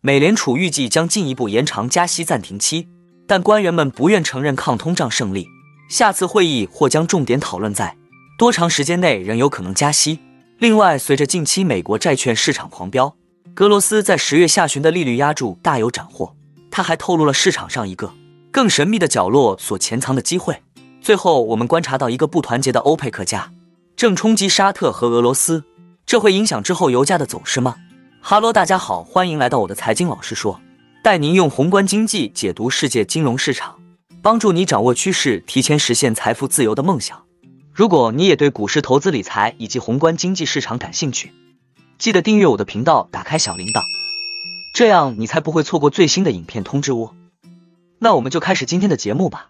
美联储预计将进一步延长加息暂停期，但官员们不愿承认抗通胀胜利。下次会议或将重点讨论在多长时间内仍有可能加息。另外，随着近期美国债券市场狂飙，格罗斯在十月下旬的利率压注大有斩获。他还透露了市场上一个更神秘的角落所潜藏的机会。最后，我们观察到一个不团结的欧佩克家正冲击沙特和俄罗斯，这会影响之后油价的走势吗？哈喽，大家好，欢迎来到我的财经老师说，带您用宏观经济解读世界金融市场，帮助你掌握趋势，提前实现财富自由的梦想。如果你也对股市投资理财以及宏观经济市场感兴趣，记得订阅我的频道，打开小铃铛，这样你才不会错过最新的影片通知哦。那我们就开始今天的节目吧。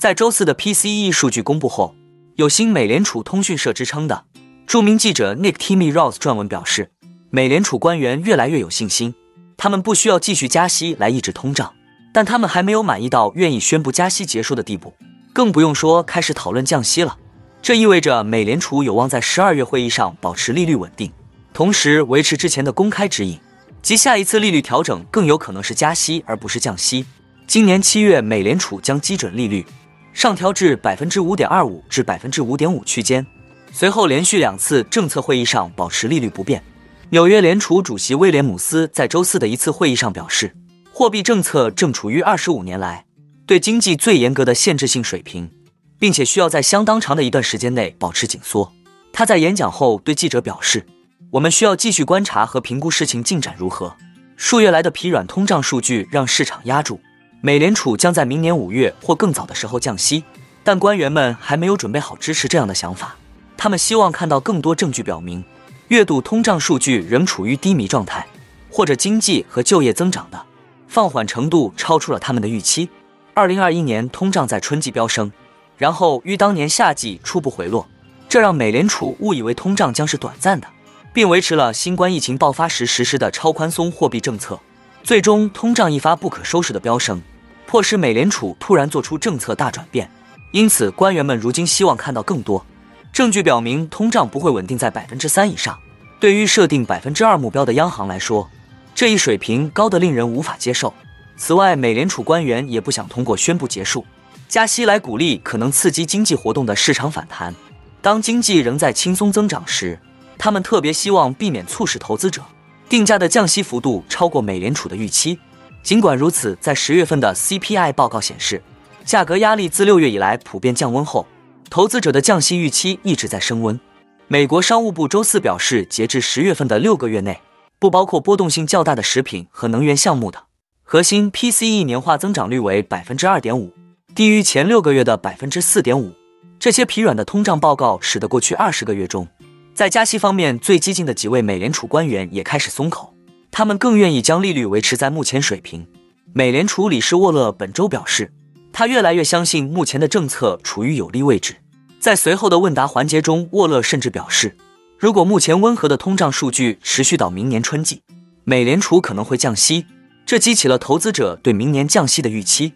在周四的 PCE 数据公布后，有新美联储通讯社之称的著名记者 Nick Timmy Rose 撰文表示，美联储官员越来越有信心，他们不需要继续加息来抑制通胀，但他们还没有满意到愿意宣布加息结束的地步，更不用说开始讨论降息了。这意味着美联储有望在十二月会议上保持利率稳定，同时维持之前的公开指引，即下一次利率调整更有可能是加息而不是降息。今年七月，美联储将基准利率。上调至百分之五点二五至百分之五点五区间，随后连续两次政策会议上保持利率不变。纽约联储主席威廉姆斯在周四的一次会议上表示，货币政策正处于二十五年来对经济最严格的限制性水平，并且需要在相当长的一段时间内保持紧缩。他在演讲后对记者表示：“我们需要继续观察和评估事情进展如何。”数月来的疲软通胀数据让市场压住。美联储将在明年五月或更早的时候降息，但官员们还没有准备好支持这样的想法。他们希望看到更多证据表明，月度通胀数据仍处于低迷状态，或者经济和就业增长的放缓程度超出了他们的预期。二零二一年通胀在春季飙升，然后于当年夏季初步回落，这让美联储误以为通胀将是短暂的，并维持了新冠疫情爆发时实施的超宽松货币政策。最终，通胀一发不可收拾的飙升。迫使美联储突然做出政策大转变，因此官员们如今希望看到更多证据表明通胀不会稳定在百分之三以上。对于设定百分之二目标的央行来说，这一水平高得令人无法接受。此外，美联储官员也不想通过宣布结束加息来鼓励可能刺激经济活动的市场反弹。当经济仍在轻松增长时，他们特别希望避免促使投资者定价的降息幅度超过美联储的预期。尽管如此，在十月份的 CPI 报告显示，价格压力自六月以来普遍降温后，投资者的降息预期一直在升温。美国商务部周四表示，截至十月份的六个月内，不包括波动性较大的食品和能源项目的核心 PCE 年化增长率为百分之二点五，低于前六个月的百分之四点五。这些疲软的通胀报告使得过去二十个月中，在加息方面最激进的几位美联储官员也开始松口。他们更愿意将利率维持在目前水平。美联储理事沃勒本周表示，他越来越相信目前的政策处于有利位置。在随后的问答环节中，沃勒甚至表示，如果目前温和的通胀数据持续到明年春季，美联储可能会降息，这激起了投资者对明年降息的预期。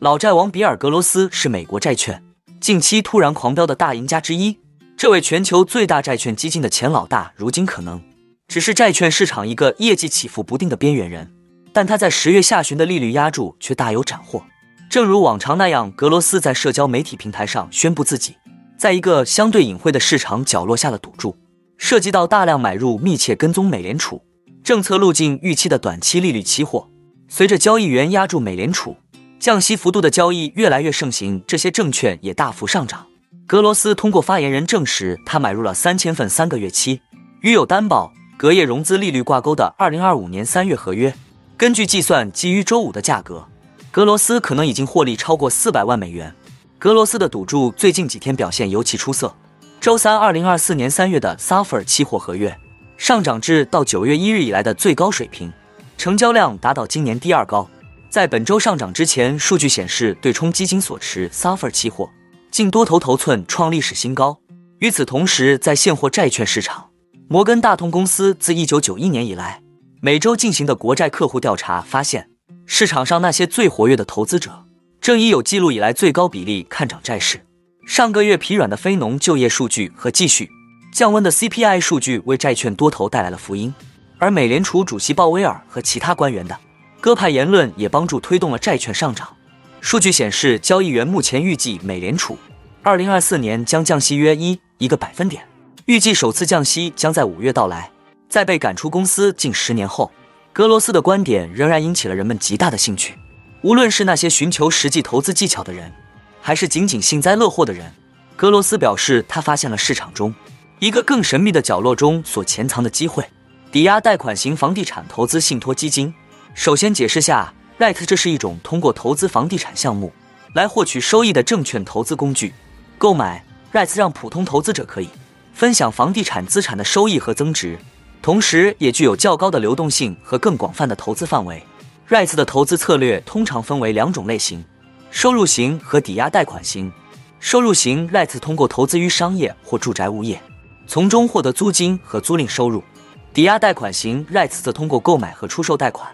老债王比尔·格罗斯是美国债券近期突然狂飙的大赢家之一。这位全球最大债券基金的前老大，如今可能只是债券市场一个业绩起伏不定的边缘人，但他在十月下旬的利率压注却大有斩获。正如往常那样，格罗斯在社交媒体平台上宣布自己在一个相对隐晦的市场角落下了赌注，涉及到大量买入、密切跟踪美联储政策路径预期的短期利率期货。随着交易员压住美联储降息幅度的交易越来越盛行，这些证券也大幅上涨。格罗斯通过发言人证实，他买入了三千份三个月期、与有担保、隔夜融资利率挂钩的二零二五年三月合约。根据计算，基于周五的价格，格罗斯可能已经获利超过四百万美元。格罗斯的赌注最近几天表现尤其出色。周三，二零二四年三月的 s u f f e r 期货合约上涨至到九月一日以来的最高水平，成交量达到今年第二高。在本周上涨之前，数据显示对冲基金所持 s u f f e r 期货。净多头头寸创历史新高。与此同时，在现货债券市场，摩根大通公司自1991年以来每周进行的国债客户调查发现市场上那些最活跃的投资者正以有记录以来最高比例看涨债市。上个月疲软的非农就业数据和继续降温的 CPI 数据为债券多头带来了福音，而美联储主席鲍威尔和其他官员的鸽派言论也帮助推动了债券上涨。数据显示，交易员目前预计美联储二零二四年将降息约一一个百分点，预计首次降息将在五月到来。在被赶出公司近十年后，格罗斯的观点仍然引起了人们极大的兴趣。无论是那些寻求实际投资技巧的人，还是仅仅幸灾乐祸的人，格罗斯表示他发现了市场中一个更神秘的角落中所潜藏的机会——抵押贷款型房地产投资信托基金。首先解释下。REIT 这是一种通过投资房地产项目来获取收益的证券投资工具。购买 REIT 让普通投资者可以分享房地产资产的收益和增值，同时也具有较高的流动性和更广泛的投资范围。REIT 的投资策略通常分为两种类型：收入型和抵押贷款型。收入型 REIT 通过投资于商业或住宅物业，从中获得租金和租赁收入；抵押贷款型 REIT 则通过购买和出售贷款，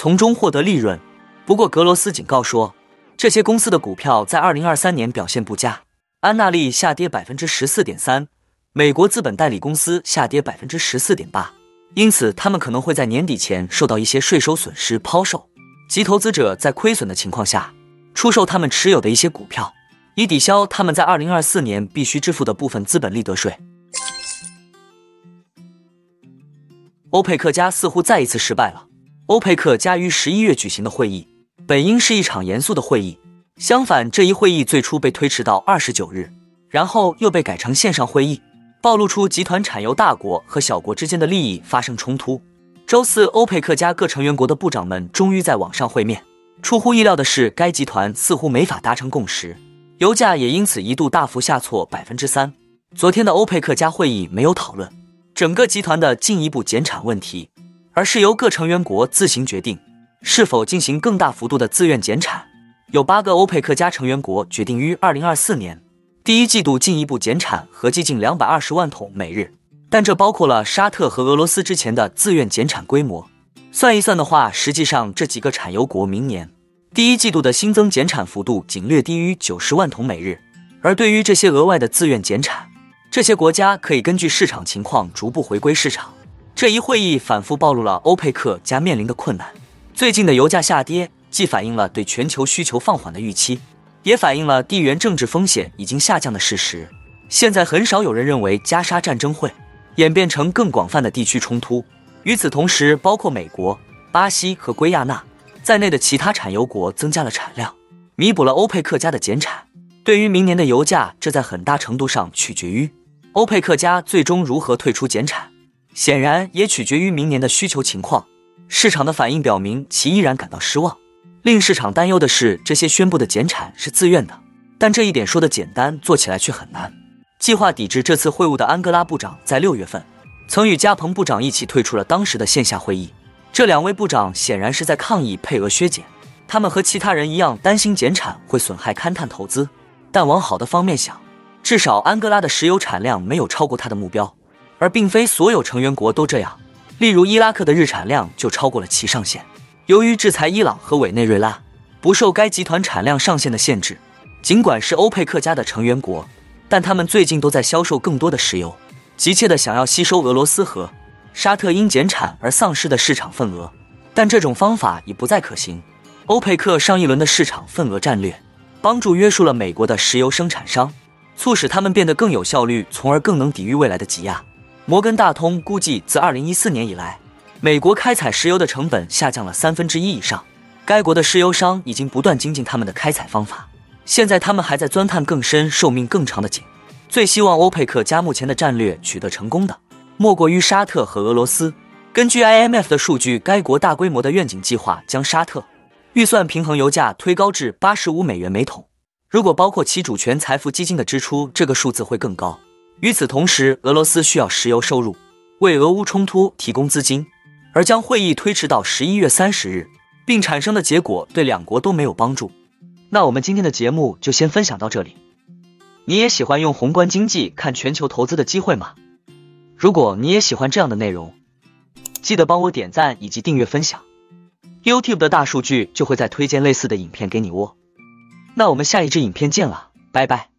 从中获得利润。不过，格罗斯警告说，这些公司的股票在二零二三年表现不佳。安纳利下跌百分之十四点三，美国资本代理公司下跌百分之十四点八，因此他们可能会在年底前受到一些税收损失抛售，及投资者在亏损的情况下出售他们持有的一些股票，以抵消他们在二零二四年必须支付的部分资本利得税。欧佩克加似乎再一次失败了。欧佩克加于十一月举行的会议。本应是一场严肃的会议，相反，这一会议最初被推迟到二十九日，然后又被改成线上会议，暴露出集团产油大国和小国之间的利益发生冲突。周四，欧佩克加各成员国的部长们终于在网上会面。出乎意料的是，该集团似乎没法达成共识，油价也因此一度大幅下挫百分之三。昨天的欧佩克加会议没有讨论整个集团的进一步减产问题，而是由各成员国自行决定。是否进行更大幅度的自愿减产？有八个欧佩克加成员国决定于二零二四年第一季度进一步减产，合计近两百二十万桶每日。但这包括了沙特和俄罗斯之前的自愿减产规模。算一算的话，实际上这几个产油国明年第一季度的新增减产幅度仅略低于九十万桶每日。而对于这些额外的自愿减产，这些国家可以根据市场情况逐步回归市场。这一会议反复暴露了欧佩克加面临的困难。最近的油价下跌，既反映了对全球需求放缓的预期，也反映了地缘政治风险已经下降的事实。现在很少有人认为加沙战争会演变成更广泛的地区冲突。与此同时，包括美国、巴西和圭亚那在内的其他产油国增加了产量，弥补了欧佩克家的减产。对于明年的油价，这在很大程度上取决于欧佩克家最终如何退出减产，显然也取决于明年的需求情况。市场的反应表明其依然感到失望。令市场担忧的是，这些宣布的减产是自愿的，但这一点说的简单，做起来却很难。计划抵制这次会晤的安哥拉部长在六月份曾与加蓬部长一起退出了当时的线下会议。这两位部长显然是在抗议配额削减。他们和其他人一样担心减产会损害勘探投资，但往好的方面想，至少安哥拉的石油产量没有超过他的目标，而并非所有成员国都这样。例如，伊拉克的日产量就超过了其上限。由于制裁伊朗和委内瑞拉不受该集团产量上限的限制，尽管是欧佩克家的成员国，但他们最近都在销售更多的石油，急切的想要吸收俄罗斯和沙特因减产而丧失的市场份额。但这种方法已不再可行。欧佩克上一轮的市场份额战略帮助约束了美国的石油生产商，促使他们变得更有效率，从而更能抵御未来的挤压。摩根大通估计，自2014年以来，美国开采石油的成本下降了三分之一以上。该国的石油商已经不断精进他们的开采方法，现在他们还在钻探更深、寿命更长的井。最希望欧佩克加目前的战略取得成功的，莫过于沙特和俄罗斯。根据 IMF 的数据，该国大规模的愿景计划将沙特预算平衡油价推高至85美元每桶。如果包括其主权财富基金的支出，这个数字会更高。与此同时，俄罗斯需要石油收入，为俄乌冲突提供资金，而将会议推迟到十一月三十日，并产生的结果对两国都没有帮助。那我们今天的节目就先分享到这里。你也喜欢用宏观经济看全球投资的机会吗？如果你也喜欢这样的内容，记得帮我点赞以及订阅分享。YouTube 的大数据就会再推荐类似的影片给你喔。那我们下一支影片见了，拜拜。